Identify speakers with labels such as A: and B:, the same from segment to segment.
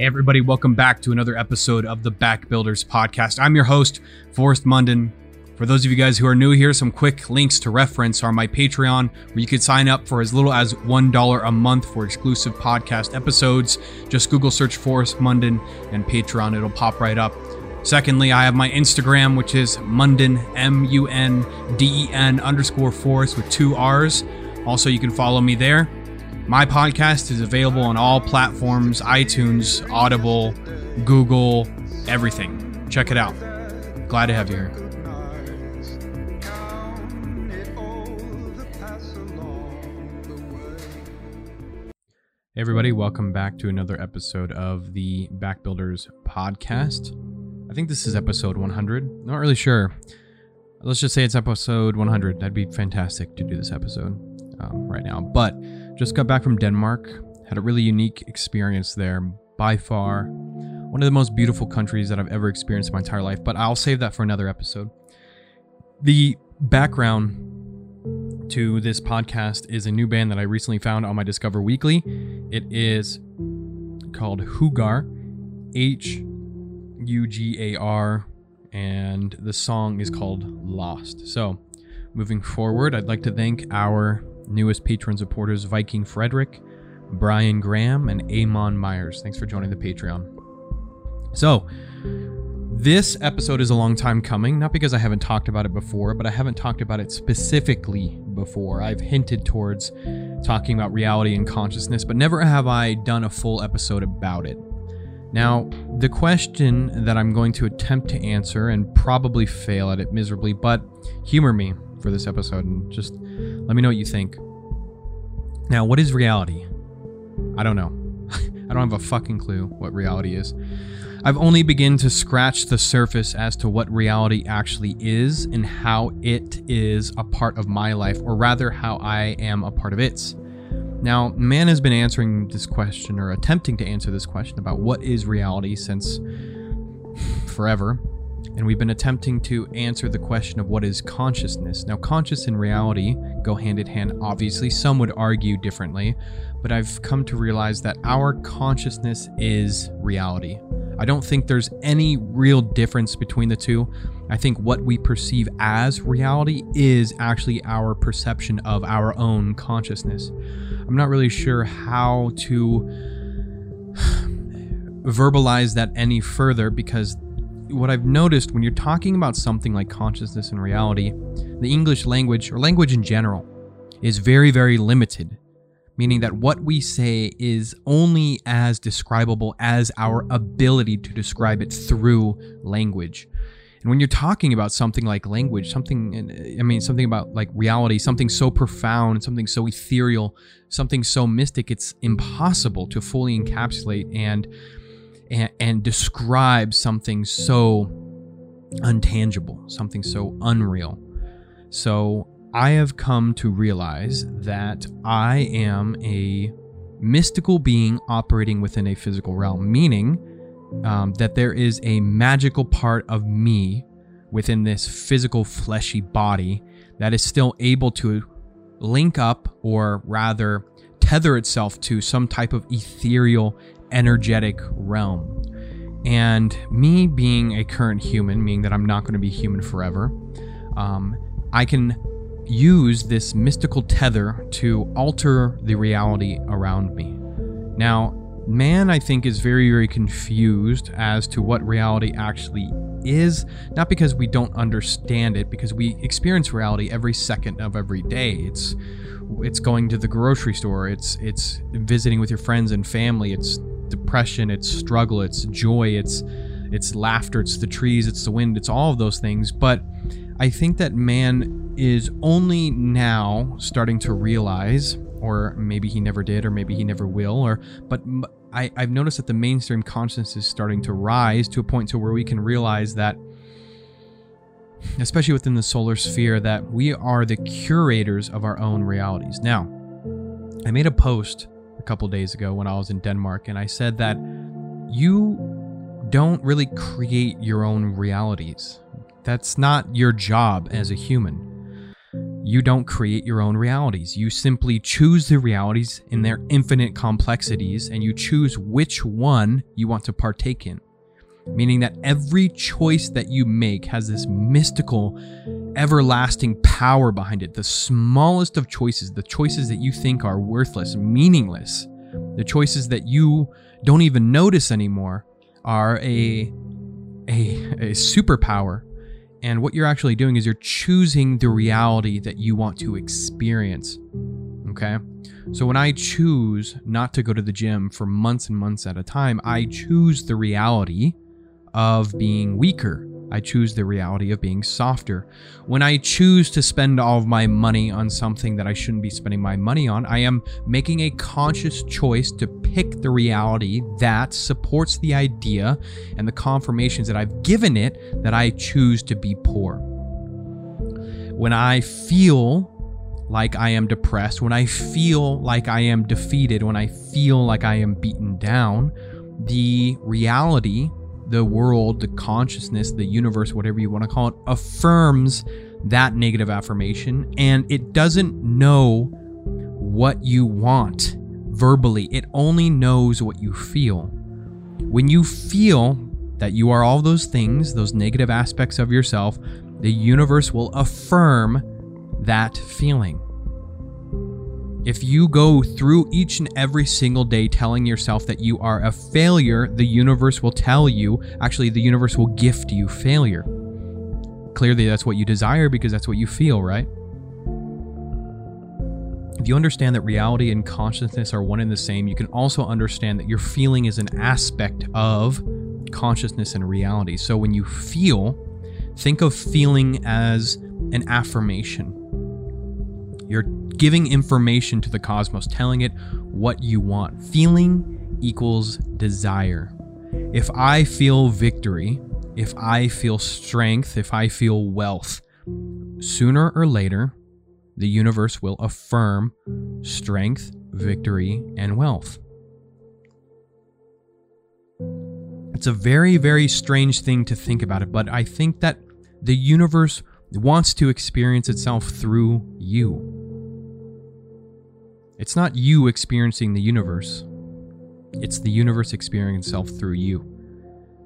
A: Everybody, welcome back to another episode of the Backbuilders Podcast. I'm your host, Forrest Munden. For those of you guys who are new here, some quick links to reference are my Patreon, where you could sign up for as little as $1 a month for exclusive podcast episodes. Just Google search Forrest Munden and Patreon, it'll pop right up. Secondly, I have my Instagram, which is Munden, M U N D E N underscore Forrest with two R's. Also, you can follow me there. My podcast is available on all platforms iTunes, Audible, Google, everything. Check it out. Glad to have you here. Hey everybody, welcome back to another episode of the Back Builders podcast. I think this is episode 100. Not really sure. Let's just say it's episode 100. That'd be fantastic to do this episode um, right now. But just got back from Denmark. Had a really unique experience there. By far, one of the most beautiful countries that I've ever experienced in my entire life. But I'll save that for another episode. The background to this podcast is a new band that I recently found on my Discover Weekly. It is called Hugar, H U G A R, and the song is called Lost. So, moving forward, I'd like to thank our newest patron supporters Viking Frederick, Brian Graham, and Amon Myers. Thanks for joining the Patreon. So, this episode is a long time coming, not because I haven't talked about it before, but I haven't talked about it specifically before. I've hinted towards talking about reality and consciousness, but never have I done a full episode about it. Now, the question that I'm going to attempt to answer and probably fail at it miserably, but humor me for this episode and just let me know what you think. Now, what is reality? I don't know. I don't have a fucking clue what reality is. I've only begun to scratch the surface as to what reality actually is and how it is a part of my life, or rather, how I am a part of its. Now, man has been answering this question or attempting to answer this question about what is reality since forever. And we've been attempting to answer the question of what is consciousness. Now, conscious and reality go hand in hand, obviously. Some would argue differently, but I've come to realize that our consciousness is reality. I don't think there's any real difference between the two. I think what we perceive as reality is actually our perception of our own consciousness. I'm not really sure how to verbalize that any further because what I've noticed when you're talking about something like consciousness and reality, the English language or language in general is very, very limited meaning that what we say is only as describable as our ability to describe it through language. And when you're talking about something like language, something, I mean, something about like reality, something so profound, something so ethereal, something so mystic, it's impossible to fully encapsulate and, and, and describe something so untangible, something so unreal. So I have come to realize that I am a mystical being operating within a physical realm, meaning um, that there is a magical part of me within this physical, fleshy body that is still able to link up, or rather, tether itself to some type of ethereal, energetic realm. And me being a current human, meaning that I'm not going to be human forever, um, I can use this mystical tether to alter the reality around me. Now, man, I think, is very, very confused as to what reality actually is, not because we don't understand it, because we experience reality every second of every day. It's it's going to the grocery store, it's it's visiting with your friends and family, it's depression, it's struggle, it's joy, it's it's laughter, it's the trees, it's the wind, it's all of those things. But I think that man is only now starting to realize or maybe he never did or maybe he never will or but I, i've noticed that the mainstream consciousness is starting to rise to a point to where we can realize that especially within the solar sphere that we are the curators of our own realities now i made a post a couple days ago when i was in denmark and i said that you don't really create your own realities that's not your job as a human you don't create your own realities. You simply choose the realities in their infinite complexities and you choose which one you want to partake in. Meaning that every choice that you make has this mystical, everlasting power behind it. The smallest of choices, the choices that you think are worthless, meaningless, the choices that you don't even notice anymore, are a, a, a superpower and what you're actually doing is you're choosing the reality that you want to experience. Okay? So when I choose not to go to the gym for months and months at a time, I choose the reality of being weaker I choose the reality of being softer. When I choose to spend all of my money on something that I shouldn't be spending my money on, I am making a conscious choice to pick the reality that supports the idea and the confirmations that I've given it that I choose to be poor. When I feel like I am depressed, when I feel like I am defeated, when I feel like I am beaten down, the reality the world, the consciousness, the universe, whatever you want to call it, affirms that negative affirmation and it doesn't know what you want verbally. It only knows what you feel. When you feel that you are all those things, those negative aspects of yourself, the universe will affirm that feeling. If you go through each and every single day telling yourself that you are a failure, the universe will tell you, actually, the universe will gift you failure. Clearly, that's what you desire because that's what you feel, right? If you understand that reality and consciousness are one and the same, you can also understand that your feeling is an aspect of consciousness and reality. So when you feel, think of feeling as an affirmation. You're giving information to the cosmos, telling it what you want. Feeling equals desire. If I feel victory, if I feel strength, if I feel wealth, sooner or later, the universe will affirm strength, victory, and wealth. It's a very, very strange thing to think about it, but I think that the universe wants to experience itself through you. It's not you experiencing the universe, it's the universe experiencing itself through you.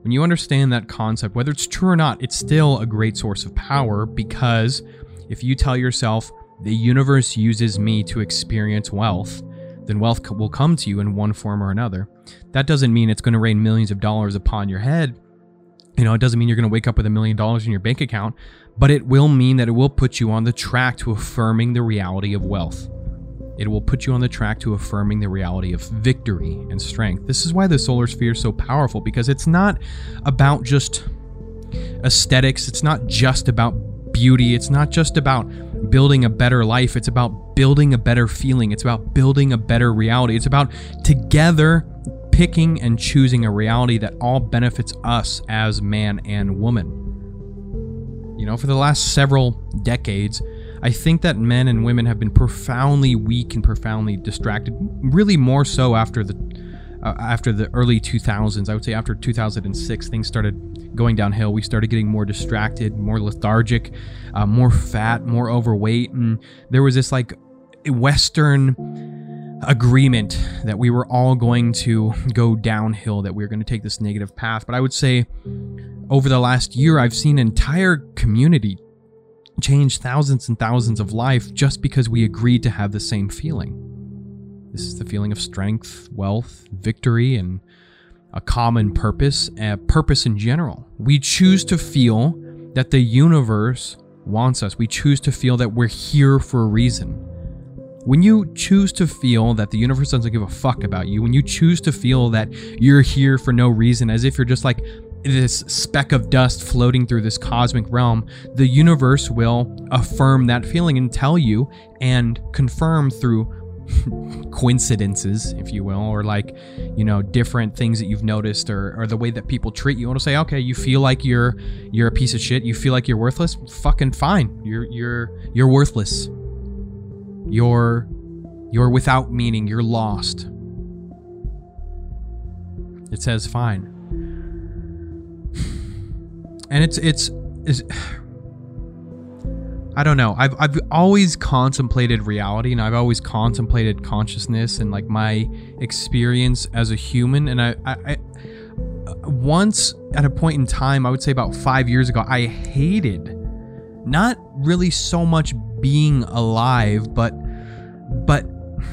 A: When you understand that concept, whether it's true or not, it's still a great source of power because if you tell yourself, the universe uses me to experience wealth, then wealth will come to you in one form or another. That doesn't mean it's going to rain millions of dollars upon your head. You know, it doesn't mean you're going to wake up with a million dollars in your bank account, but it will mean that it will put you on the track to affirming the reality of wealth. It will put you on the track to affirming the reality of victory and strength. This is why the solar sphere is so powerful because it's not about just aesthetics, it's not just about beauty, it's not just about building a better life, it's about building a better feeling, it's about building a better reality. It's about together picking and choosing a reality that all benefits us as man and woman. You know, for the last several decades, I think that men and women have been profoundly weak and profoundly distracted, really more so after the uh, after the early 2000s. I would say after 2006, things started going downhill. We started getting more distracted, more lethargic, uh, more fat, more overweight, and there was this like Western agreement that we were all going to go downhill, that we were going to take this negative path. But I would say over the last year, I've seen entire community change thousands and thousands of life just because we agreed to have the same feeling. This is the feeling of strength, wealth, victory, and a common purpose, a purpose in general. We choose to feel that the universe wants us. We choose to feel that we're here for a reason. When you choose to feel that the universe doesn't give a fuck about you, when you choose to feel that you're here for no reason, as if you're just like this speck of dust floating through this cosmic realm, the universe will affirm that feeling and tell you and confirm through coincidences, if you will, or like, you know, different things that you've noticed or, or the way that people treat you. To say, okay, you feel like you're you're a piece of shit, you feel like you're worthless, fucking fine. You're you're you're worthless. You're you're without meaning, you're lost. It says fine and it's it's is I don't know. I've I've always contemplated reality and I've always contemplated consciousness and like my experience as a human and I, I, I once at a point in time, I would say about 5 years ago, I hated not really so much being alive, but but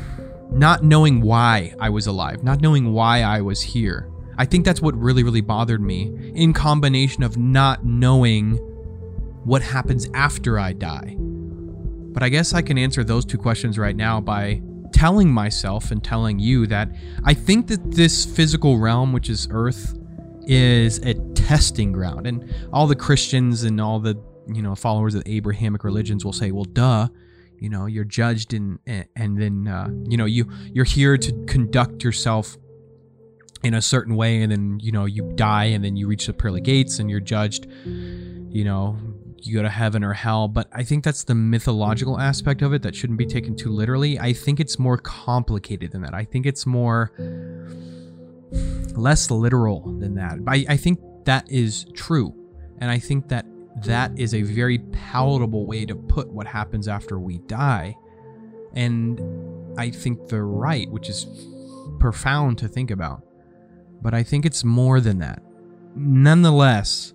A: not knowing why I was alive, not knowing why I was here. I think that's what really really bothered me in combination of not knowing what happens after I die. But I guess I can answer those two questions right now by telling myself and telling you that I think that this physical realm, which is Earth, is a testing ground. And all the Christians and all the, you know, followers of the Abrahamic religions will say, well, duh, you know, you're judged and, and then, uh, you know, you, you're here to conduct yourself in a certain way and then, you know, you die and then you reach the pearly gates and you're judged, you know, you go to heaven or hell, but I think that's the mythological aspect of it that shouldn't be taken too literally. I think it's more complicated than that. I think it's more less literal than that. I, I think that is true. And I think that that is a very palatable way to put what happens after we die. And I think they're right, which is profound to think about. But I think it's more than that. Nonetheless,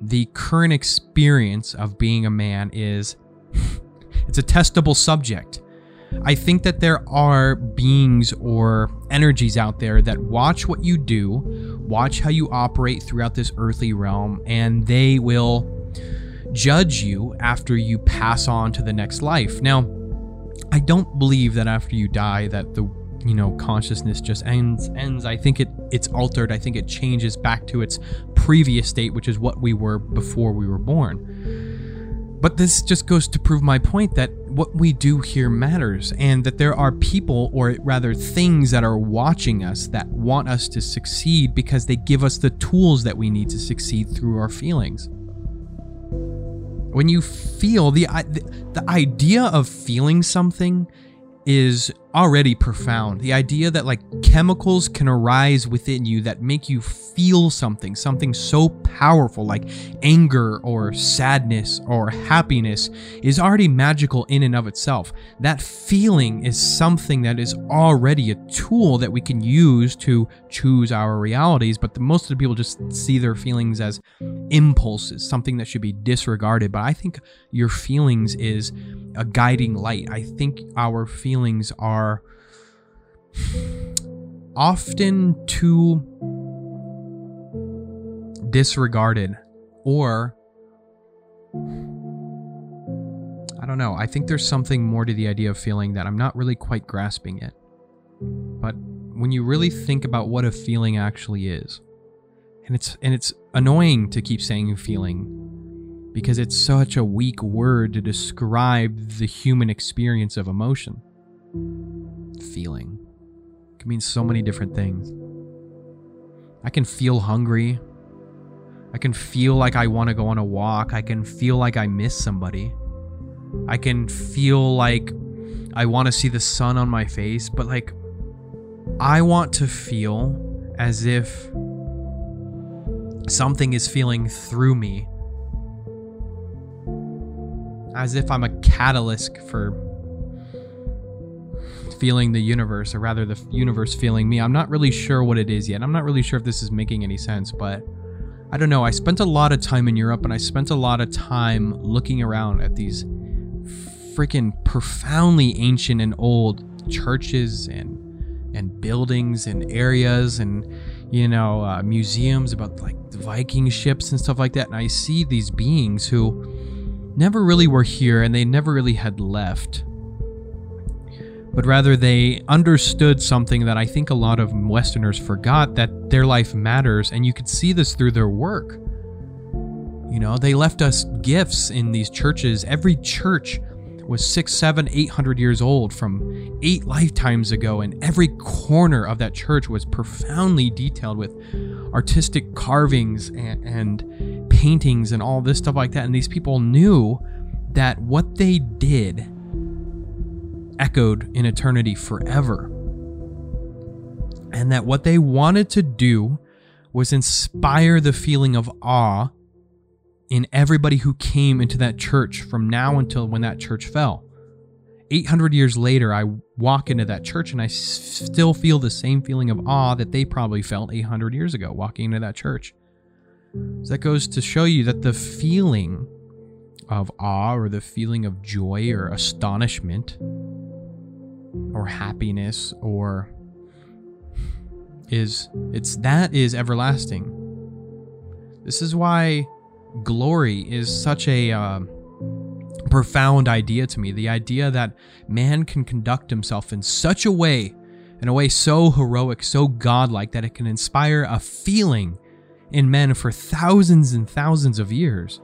A: the current experience of being a man is it's a testable subject. I think that there are beings or energies out there that watch what you do, watch how you operate throughout this earthly realm, and they will judge you after you pass on to the next life. Now, I don't believe that after you die that the you know consciousness just ends ends. I think it it's altered. I think it changes back to its previous state which is what we were before we were born. But this just goes to prove my point that what we do here matters and that there are people or rather things that are watching us that want us to succeed because they give us the tools that we need to succeed through our feelings. When you feel the the idea of feeling something is already profound. The idea that like chemicals can arise within you that make you feel something, something so powerful like anger or sadness or happiness is already magical in and of itself. That feeling is something that is already a tool that we can use to choose our realities, but the, most of the people just see their feelings as impulses, something that should be disregarded. But I think your feelings is a guiding light. I think our feelings are often too disregarded or I don't know. I think there's something more to the idea of feeling that I'm not really quite grasping it. But when you really think about what a feeling actually is, and it's and it's annoying to keep saying feeling because it's such a weak word to describe the human experience of emotion. Feeling it can mean so many different things. I can feel hungry. I can feel like I want to go on a walk. I can feel like I miss somebody. I can feel like I want to see the sun on my face, but like I want to feel as if something is feeling through me as if I'm a catalyst for feeling the universe, or rather, the universe feeling me. I'm not really sure what it is yet. I'm not really sure if this is making any sense, but I don't know. I spent a lot of time in Europe and I spent a lot of time looking around at these freaking profoundly ancient and old churches and and buildings and areas and you know uh, museums about like Viking ships and stuff like that. And I see these beings who never really were here and they never really had left. But rather, they understood something that I think a lot of Westerners forgot that their life matters, and you could see this through their work. You know, they left us gifts in these churches. Every church was six, seven, eight hundred years old from eight lifetimes ago, and every corner of that church was profoundly detailed with artistic carvings and, and paintings and all this stuff like that. And these people knew that what they did echoed in eternity forever. And that what they wanted to do was inspire the feeling of awe in everybody who came into that church from now until when that church fell. 800 years later, I walk into that church and I still feel the same feeling of awe that they probably felt 800 years ago walking into that church. So that goes to show you that the feeling of awe or the feeling of joy or astonishment or happiness or is it's that is everlasting. This is why glory is such a uh, profound idea to me. The idea that man can conduct himself in such a way, in a way so heroic, so godlike, that it can inspire a feeling in men for thousands and thousands of years.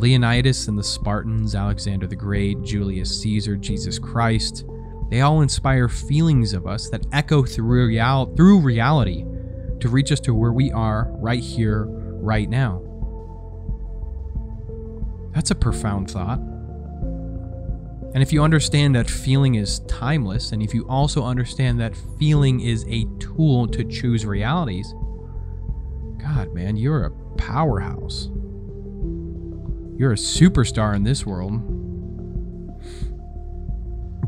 A: Leonidas and the Spartans, Alexander the Great, Julius Caesar, Jesus Christ, they all inspire feelings of us that echo through, real- through reality to reach us to where we are right here, right now. That's a profound thought. And if you understand that feeling is timeless, and if you also understand that feeling is a tool to choose realities, God, man, you're a powerhouse. You're a superstar in this world.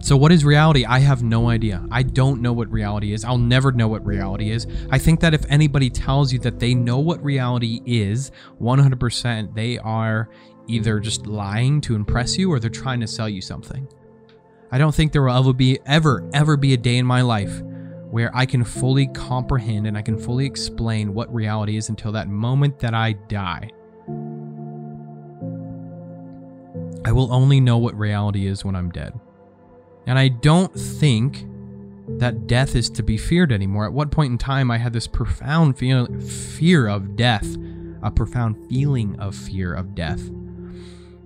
A: So, what is reality? I have no idea. I don't know what reality is. I'll never know what reality is. I think that if anybody tells you that they know what reality is, 100%, they are either just lying to impress you or they're trying to sell you something. I don't think there will ever be, ever, ever be a day in my life where I can fully comprehend and I can fully explain what reality is until that moment that I die. I will only know what reality is when I'm dead. And I don't think that death is to be feared anymore. At what point in time I had this profound feel, fear of death, a profound feeling of fear of death,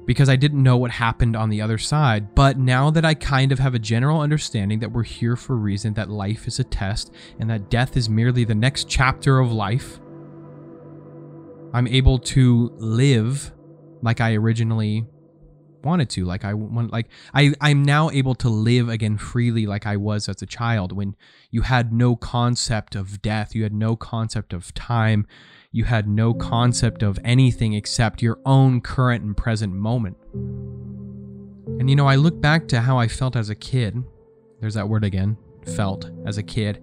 A: because I didn't know what happened on the other side. But now that I kind of have a general understanding that we're here for a reason, that life is a test, and that death is merely the next chapter of life, I'm able to live like I originally wanted to like i want like i i'm now able to live again freely like i was as a child when you had no concept of death you had no concept of time you had no concept of anything except your own current and present moment. And you know i look back to how i felt as a kid. There's that word again felt as a kid.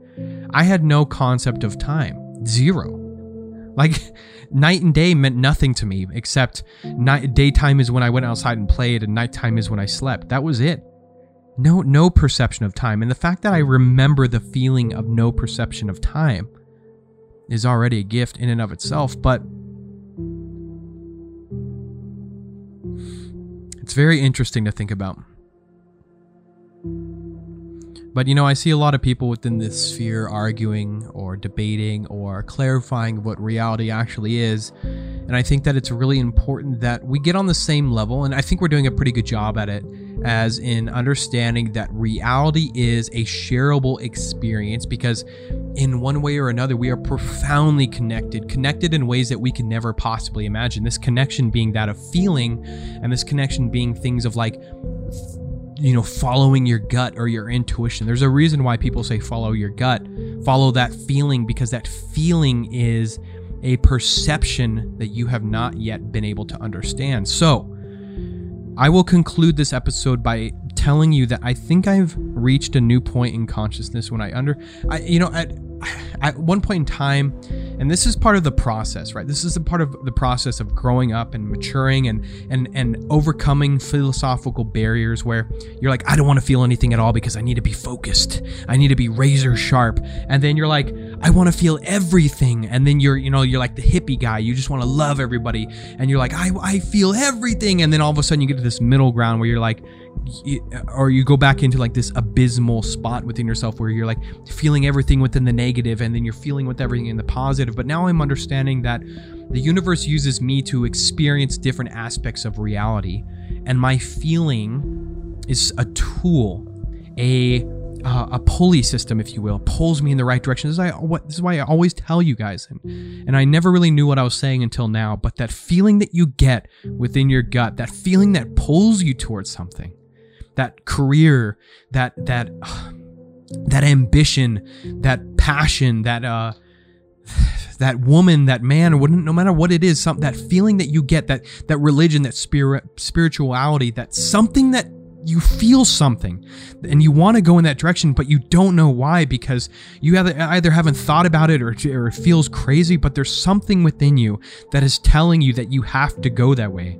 A: I had no concept of time zero like night and day meant nothing to me except night daytime is when I went outside and played and nighttime is when I slept. That was it. No no perception of time. And the fact that I remember the feeling of no perception of time is already a gift in and of itself, but it's very interesting to think about. But you know, I see a lot of people within this sphere arguing or debating or clarifying what reality actually is. And I think that it's really important that we get on the same level. And I think we're doing a pretty good job at it, as in understanding that reality is a shareable experience because, in one way or another, we are profoundly connected, connected in ways that we can never possibly imagine. This connection being that of feeling, and this connection being things of like, you know, following your gut or your intuition. There's a reason why people say follow your gut, follow that feeling, because that feeling is a perception that you have not yet been able to understand. So, I will conclude this episode by telling you that I think I've reached a new point in consciousness when I under, I, you know, at at one point in time, and this is part of the process, right? This is a part of the process of growing up and maturing and and and overcoming philosophical barriers where you're like, I don't want to feel anything at all because I need to be focused. I need to be razor sharp. And then you're like, I want to feel everything. And then you're, you know, you're like the hippie guy. You just want to love everybody. And you're like, I, I feel everything. And then all of a sudden you get to this middle ground where you're like, or you go back into like this abysmal spot within yourself where you're like feeling everything within the negative and then you're feeling with everything in the positive but now i'm understanding that the universe uses me to experience different aspects of reality and my feeling is a tool a uh, a pulley system, if you will, pulls me in the right direction. This is, why, what, this is why I always tell you guys, and, and I never really knew what I was saying until now, but that feeling that you get within your gut, that feeling that pulls you towards something, that career, that that that ambition, that passion, that uh that woman, that man, or no matter what it is, some, that feeling that you get, that that religion, that spirit, spirituality, that something that you feel something and you want to go in that direction but you don't know why because you either, either haven't thought about it or, or it feels crazy but there's something within you that is telling you that you have to go that way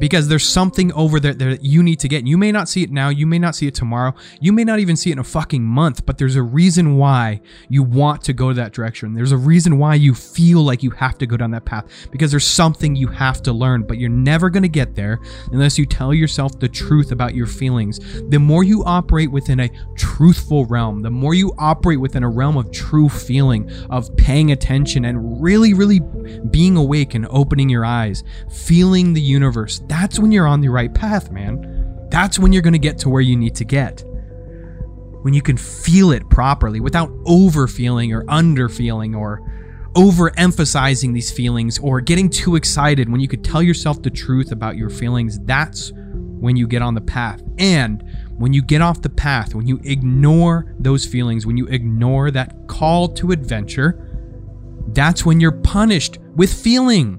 A: because there's something over there that you need to get. You may not see it now, you may not see it tomorrow, you may not even see it in a fucking month, but there's a reason why you want to go that direction. There's a reason why you feel like you have to go down that path because there's something you have to learn, but you're never going to get there unless you tell yourself the truth about your feelings. The more you operate within a truthful realm, the more you operate within a realm of true feeling, of paying attention and really, really being awake and opening your eyes, feeling the universe that's when you're on the right path, man. That's when you're going to get to where you need to get. When you can feel it properly without over feeling or under feeling or overemphasizing these feelings or getting too excited. When you could tell yourself the truth about your feelings, that's when you get on the path. And when you get off the path, when you ignore those feelings, when you ignore that call to adventure, that's when you're punished with feeling.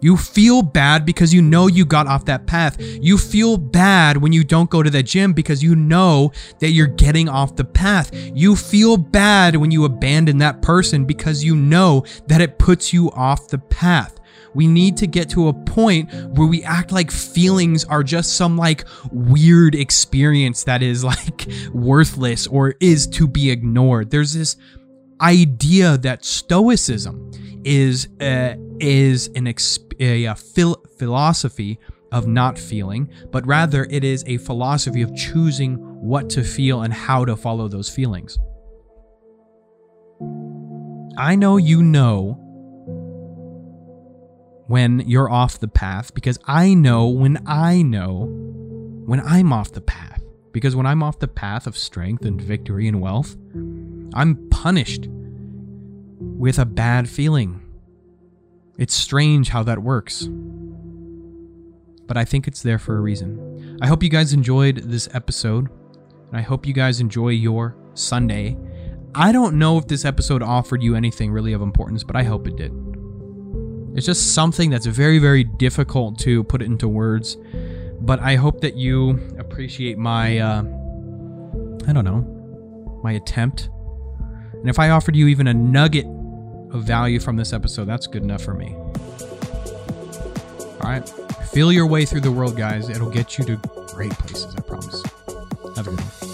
A: You feel bad because you know you got off that path. You feel bad when you don't go to the gym because you know that you're getting off the path. You feel bad when you abandon that person because you know that it puts you off the path. We need to get to a point where we act like feelings are just some like weird experience that is like worthless or is to be ignored. There's this idea that stoicism is uh, is an exp- a, a phil- philosophy of not feeling, but rather it is a philosophy of choosing what to feel and how to follow those feelings. I know you know when you're off the path because I know when I know when I'm off the path. Because when I'm off the path of strength and victory and wealth, I'm punished with a bad feeling. It's strange how that works. But I think it's there for a reason. I hope you guys enjoyed this episode, and I hope you guys enjoy your Sunday. I don't know if this episode offered you anything really of importance, but I hope it did. It's just something that's very, very difficult to put it into words, but I hope that you appreciate my, uh, I don't know, my attempt. And if I offered you even a nugget of value from this episode, that's good enough for me. All right. Feel your way through the world, guys. It'll get you to great places, I promise. Have a good one.